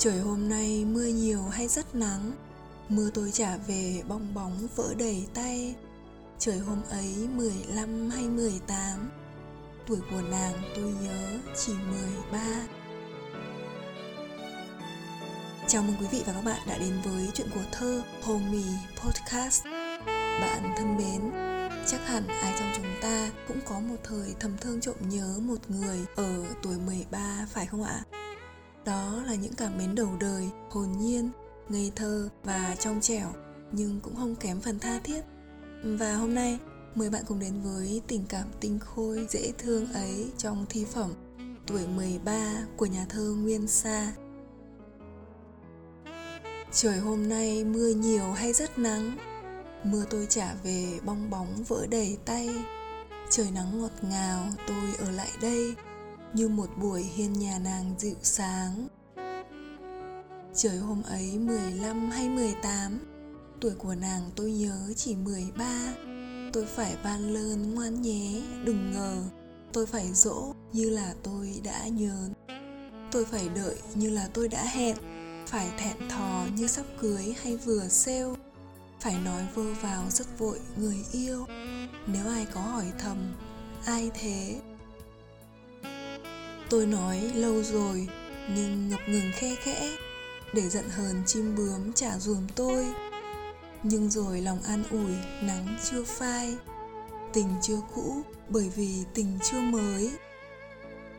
Trời hôm nay mưa nhiều hay rất nắng? Mưa tôi trả về bong bóng vỡ đầy tay. Trời hôm ấy 15 hay 18 Tuổi của nàng tôi nhớ chỉ 13 Chào mừng quý vị và các bạn đã đến với chuyện của thơ Homey Podcast. Bạn thân mến, chắc hẳn ai trong chúng ta cũng có một thời thầm thương trộm nhớ một người ở tuổi 13 phải không ạ? Đó là những cảm mến đầu đời, hồn nhiên, ngây thơ và trong trẻo nhưng cũng không kém phần tha thiết. Và hôm nay mời bạn cùng đến với tình cảm tinh khôi dễ thương ấy trong thi phẩm Tuổi 13 của nhà thơ Nguyên Sa. Trời hôm nay mưa nhiều hay rất nắng Mưa tôi trả về bong bóng vỡ đầy tay Trời nắng ngọt ngào tôi ở lại đây như một buổi hiên nhà nàng dịu sáng. Trời hôm ấy 15 hay 18, tuổi của nàng tôi nhớ chỉ 13. Tôi phải van lơn ngoan nhé, đừng ngờ. Tôi phải dỗ như là tôi đã nhớ. Tôi phải đợi như là tôi đã hẹn. Phải thẹn thò như sắp cưới hay vừa sale. Phải nói vơ vào rất vội người yêu. Nếu ai có hỏi thầm, ai thế Tôi nói lâu rồi, nhưng ngập ngừng khe khẽ, để giận hờn chim bướm trả dùm tôi. Nhưng rồi lòng an ủi, nắng chưa phai, tình chưa cũ, bởi vì tình chưa mới.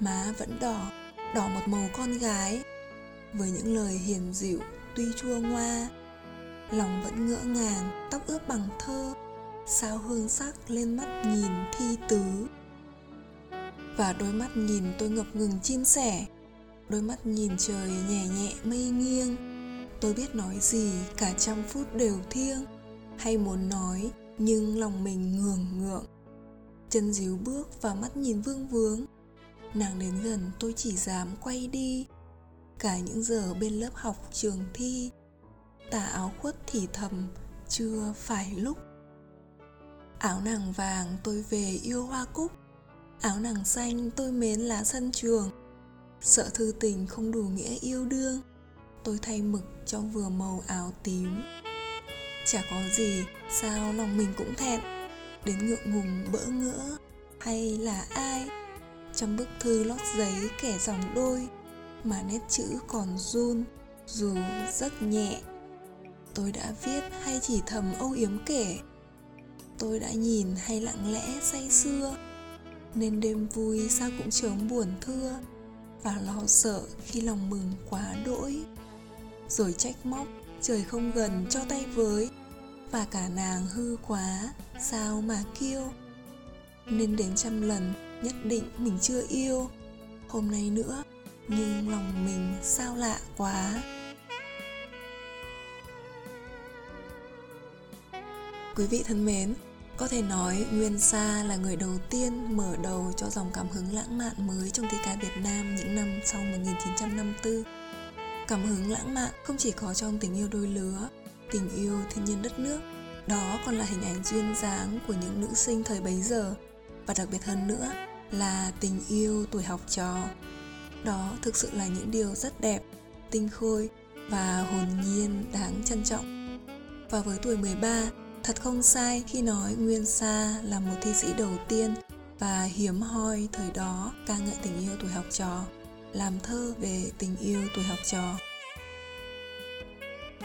Má vẫn đỏ đỏ một màu con gái. Với những lời hiền dịu, tuy chua ngoa, lòng vẫn ngỡ ngàng, tóc ướp bằng thơ. Sao hương sắc lên mắt nhìn thi tứ và đôi mắt nhìn tôi ngập ngừng chia sẻ. Đôi mắt nhìn trời nhẹ nhẹ mây nghiêng. Tôi biết nói gì cả trăm phút đều thiêng hay muốn nói, nhưng lòng mình ngường ngượng. Chân díu bước và mắt nhìn vương vướng. Nàng đến gần tôi chỉ dám quay đi. Cả những giờ bên lớp học trường thi, tà áo khuất thì thầm, chưa phải lúc. Áo nàng vàng tôi về yêu hoa cúc áo nàng xanh, tôi mến lá sân trường. Sợ thư tình không đủ nghĩa yêu đương. Tôi thay mực cho vừa màu áo tím. Chả có gì, sao lòng mình cũng thẹn. Đến ngượng ngùng bỡ ngỡ, hay là ai? Trong bức thư lót giấy kẻ dòng đôi, mà nét chữ còn run, dù rất nhẹ. Tôi đã viết hay chỉ thầm âu yếm kể. Tôi đã nhìn hay lặng lẽ say sưa nên đêm vui sao cũng chớm buồn thưa. Và lo sợ khi lòng mừng quá đỗi. Rồi trách móc, trời không gần cho tay với. Và cả nàng hư quá, sao mà kêu. Nên đến trăm lần, nhất định mình chưa yêu. Hôm nay nữa, nhưng lòng mình sao lạ quá. Quý vị thân mến có thể nói Nguyên Sa là người đầu tiên mở đầu cho dòng cảm hứng lãng mạn mới trong thi ca Việt Nam những năm sau 1954. Cảm hứng lãng mạn không chỉ có trong tình yêu đôi lứa, tình yêu thiên nhiên đất nước, đó còn là hình ảnh duyên dáng của những nữ sinh thời bấy giờ và đặc biệt hơn nữa là tình yêu tuổi học trò. Đó thực sự là những điều rất đẹp, tinh khôi và hồn nhiên đáng trân trọng. Và với tuổi 13, Thật không sai khi nói Nguyên Sa là một thi sĩ đầu tiên và hiếm hoi thời đó ca ngợi tình yêu tuổi học trò, làm thơ về tình yêu tuổi học trò.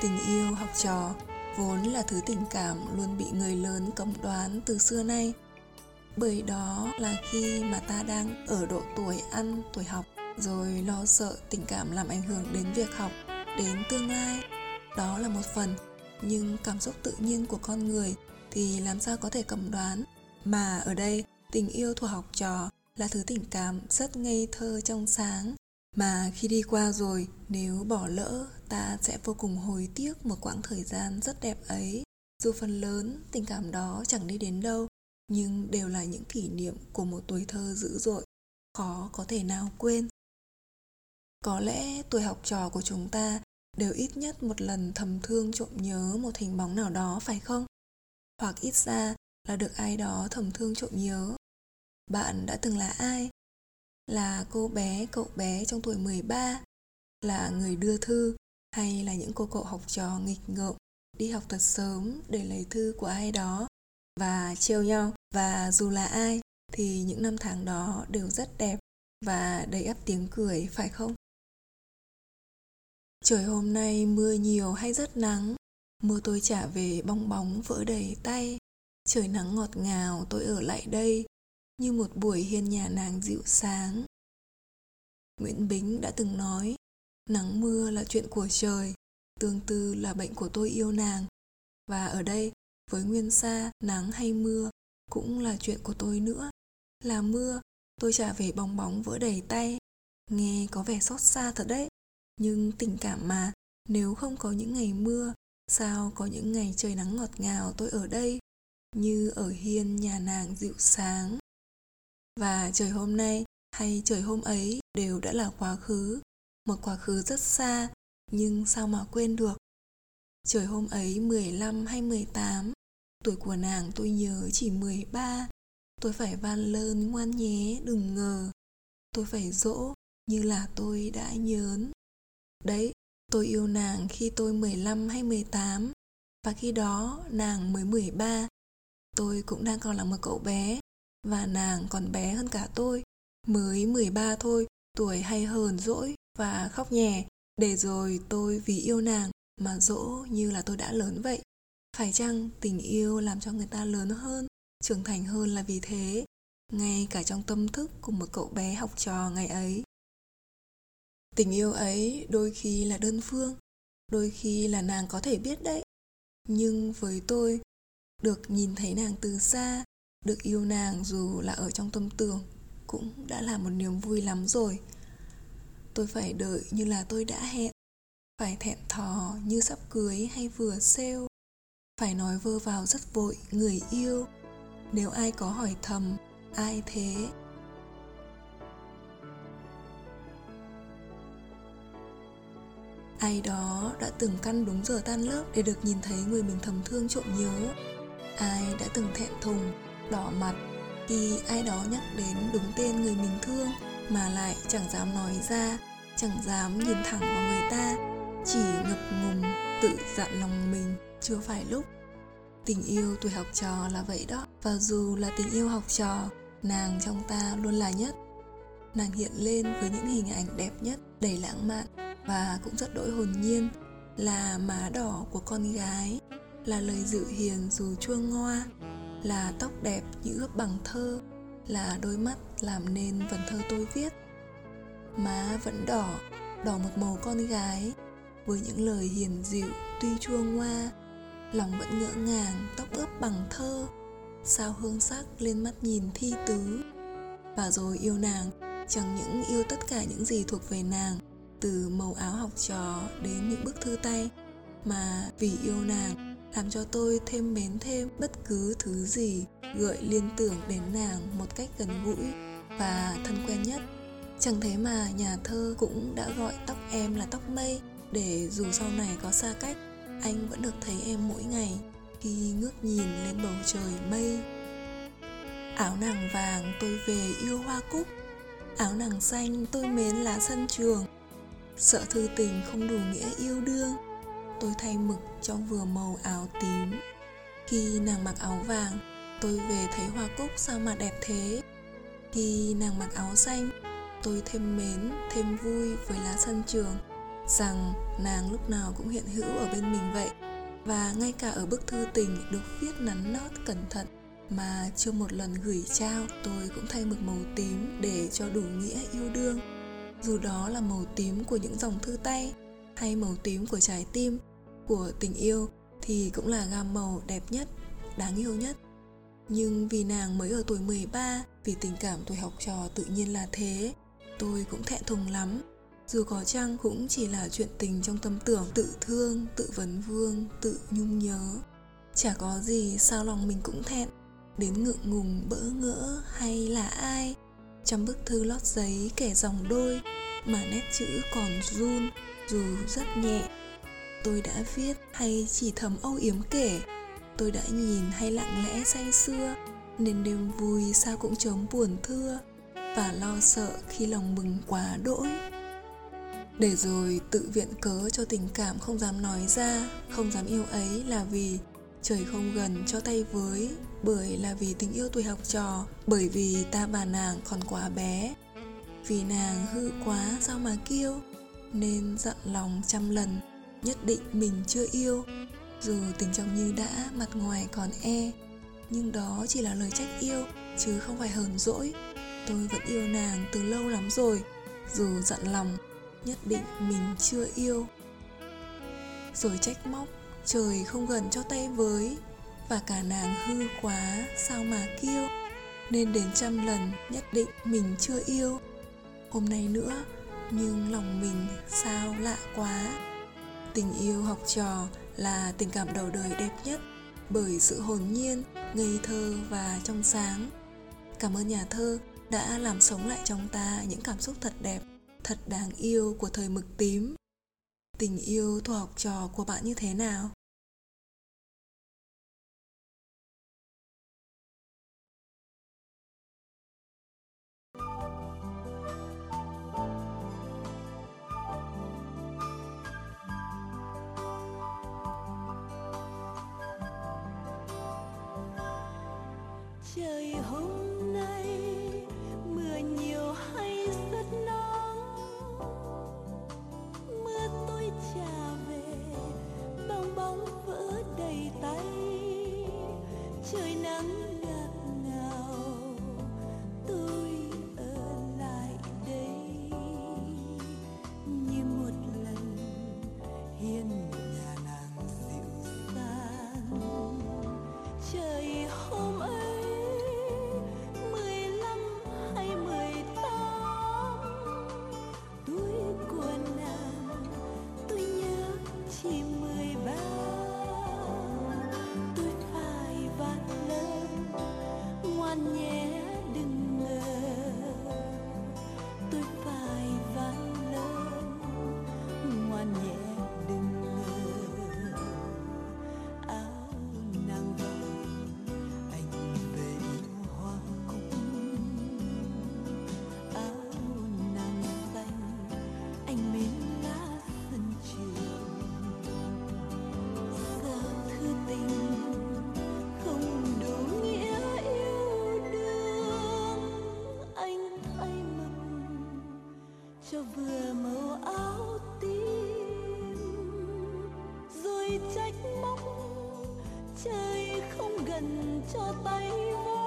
Tình yêu học trò vốn là thứ tình cảm luôn bị người lớn cấm đoán từ xưa nay. Bởi đó là khi mà ta đang ở độ tuổi ăn, tuổi học rồi lo sợ tình cảm làm ảnh hưởng đến việc học, đến tương lai. Đó là một phần nhưng cảm xúc tự nhiên của con người thì làm sao có thể cầm đoán? Mà ở đây, tình yêu thuộc học trò là thứ tình cảm rất ngây thơ trong sáng. Mà khi đi qua rồi, nếu bỏ lỡ, ta sẽ vô cùng hối tiếc một quãng thời gian rất đẹp ấy. Dù phần lớn tình cảm đó chẳng đi đến đâu, nhưng đều là những kỷ niệm của một tuổi thơ dữ dội, khó có thể nào quên. Có lẽ tuổi học trò của chúng ta đều ít nhất một lần thầm thương trộm nhớ một hình bóng nào đó phải không? Hoặc ít ra là được ai đó thầm thương trộm nhớ. Bạn đã từng là ai? Là cô bé, cậu bé trong tuổi 13 là người đưa thư hay là những cô cậu học trò nghịch ngợm đi học thật sớm để lấy thư của ai đó và trêu nhau và dù là ai thì những năm tháng đó đều rất đẹp và đầy ắp tiếng cười phải không trời hôm nay mưa nhiều hay rất nắng? Mưa tôi trả về bong bóng vỡ đầy tay. Trời nắng ngọt ngào, tôi ở lại đây, như một buổi hiên nhà nàng dịu sáng. Nguyễn bính đã từng nói, nắng mưa là chuyện của trời, tương tư là bệnh của tôi yêu nàng. Và ở đây, với nguyên sa, nắng hay mưa, cũng là chuyện của tôi nữa. Là mưa, tôi trả về bong bóng vỡ đầy tay. Nghe có vẻ xót xa thật đấy nhưng tình cảm mà, nếu không có những ngày mưa, sao có những ngày trời nắng ngọt ngào tôi ở đây, như ở hiên nhà nàng dịu sáng? Và trời hôm nay hay trời hôm ấy đều đã là quá khứ, một quá khứ rất xa, nhưng sao mà quên được? Trời hôm ấy 15 hay 18 tuổi của nàng tôi nhớ chỉ 13 tôi phải van lơn ngoan nhé đừng ngờ. Tôi phải dỗ như là tôi đã nhớn đấy, tôi yêu nàng khi tôi 15 hay 18 và khi đó, nàng mới 13 tôi cũng đang còn là một cậu bé, và nàng còn bé hơn cả tôi. Mới 13 thôi, tuổi hay hờn dỗi và khóc nhè. Để rồi tôi vì yêu nàng mà dỗ như là tôi đã lớn vậy. Phải chăng tình yêu làm cho người ta lớn hơn, trưởng thành hơn là vì thế? Ngay cả trong tâm thức của một cậu bé học trò ngày ấy tình yêu ấy đôi khi là đơn phương, đôi khi là nàng có thể biết đấy. Nhưng với tôi, được nhìn thấy nàng từ xa, được yêu nàng dù là ở trong tâm tưởng cũng đã là một niềm vui lắm rồi. Tôi phải đợi như là tôi đã hẹn, phải thẹn thò như sắp cưới hay vừa sale, phải nói vơ vào rất vội người yêu. Nếu ai có hỏi thầm, ai thế? Ai đó đã từng căn đúng giờ tan lớp để được nhìn thấy người mình thầm thương trộm nhớ. Ai đã từng thẹn thùng, đỏ mặt khi ai đó nhắc đến đúng tên người mình thương mà lại chẳng dám nói ra, chẳng dám nhìn thẳng vào người ta, chỉ ngập ngùng tự dặn lòng mình chưa phải lúc. Tình yêu tuổi học trò là vậy đó, và dù là tình yêu học trò, nàng trong ta luôn là nhất. Nàng hiện lên với những hình ảnh đẹp nhất, đầy lãng mạn và cũng rất đỗi hồn nhiên là má đỏ của con gái, là lời dịu hiền dù chua ngoa, là tóc đẹp như ướp bằng thơ, là đôi mắt làm nên vần thơ tôi viết. Má vẫn đỏ đỏ một màu con gái, với những lời hiền dịu tuy chua ngoa, lòng vẫn ngỡ ngàng, tóc ướp bằng thơ, sao hương sắc lên mắt nhìn thi tứ. Và rồi yêu nàng, chẳng những yêu tất cả những gì thuộc về nàng từ màu áo học trò đến những bức thư tay. Mà vì yêu nàng, làm cho tôi thêm mến thêm bất cứ thứ gì gợi liên tưởng đến nàng một cách gần gũi và thân quen nhất. Chẳng thế mà nhà thơ cũng đã gọi tóc em là tóc mây, để dù sau này có xa cách, anh vẫn được thấy em mỗi ngày khi ngước nhìn lên bầu trời mây. Áo nàng vàng tôi về yêu hoa cúc, áo nàng xanh tôi mến lá sân trường sợ thư tình không đủ nghĩa yêu đương. Tôi thay mực cho vừa màu áo tím. Khi nàng mặc áo vàng, tôi về thấy hoa cúc sao mà đẹp thế. Khi nàng mặc áo xanh, tôi thêm mến, thêm vui với lá sân trường. Rằng nàng lúc nào cũng hiện hữu ở bên mình vậy. Và ngay cả ở bức thư tình được viết nắn nót cẩn thận, mà chưa một lần gửi trao, tôi cũng thay mực màu tím để cho đủ nghĩa yêu đương dù đó là màu tím của những dòng thư tay hay màu tím của trái tim của tình yêu thì cũng là gam màu đẹp nhất, đáng yêu nhất. Nhưng vì nàng mới ở tuổi 13 vì tình cảm tuổi học trò tự nhiên là thế, tôi cũng thẹn thùng lắm. Dù có chăng cũng chỉ là chuyện tình trong tâm tưởng tự thương, tự vấn vương, tự nhung nhớ. Chả có gì sao lòng mình cũng thẹn, đến ngượng ngùng bỡ ngỡ hay là ai trong bức thư lót giấy kẻ dòng đôi mà nét chữ còn run dù rất nhẹ. Tôi đã viết hay chỉ thầm âu yếm kể. Tôi đã nhìn hay lặng lẽ say sưa, nên đêm vui sao cũng chống buồn thưa và lo sợ khi lòng mừng quá đỗi. Để rồi tự viện cớ cho tình cảm không dám nói ra, không dám yêu ấy là vì trời không gần cho tay với, bởi là vì tình yêu tuổi học trò, bởi vì ta bà nàng còn quá bé. Vì nàng hư quá, sao mà kêu? Nên giận lòng trăm lần, nhất định mình chưa yêu. Dù tình chồng như đã, mặt ngoài còn e. Nhưng đó chỉ là lời trách yêu, chứ không phải hờn dỗi. Tôi vẫn yêu nàng từ lâu lắm rồi, dù giận lòng, nhất định mình chưa yêu. Rồi trách móc trời không gần cho tay với, và cả nàng hư quá sao mà kêu. Nên đến trăm lần nhất định mình chưa yêu. Hôm nay nữa, nhưng lòng mình sao lạ quá. Tình yêu học trò là tình cảm đầu đời đẹp nhất, bởi sự hồn nhiên, ngây thơ và trong sáng. Cảm ơn nhà thơ đã làm sống lại trong ta những cảm xúc thật đẹp, thật đáng yêu của thời mực tím. Tình yêu thuộc học trò của bạn như thế nào? Trời hôm nay trách móc trời không gần cho tay vô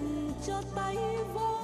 dần cho tay vô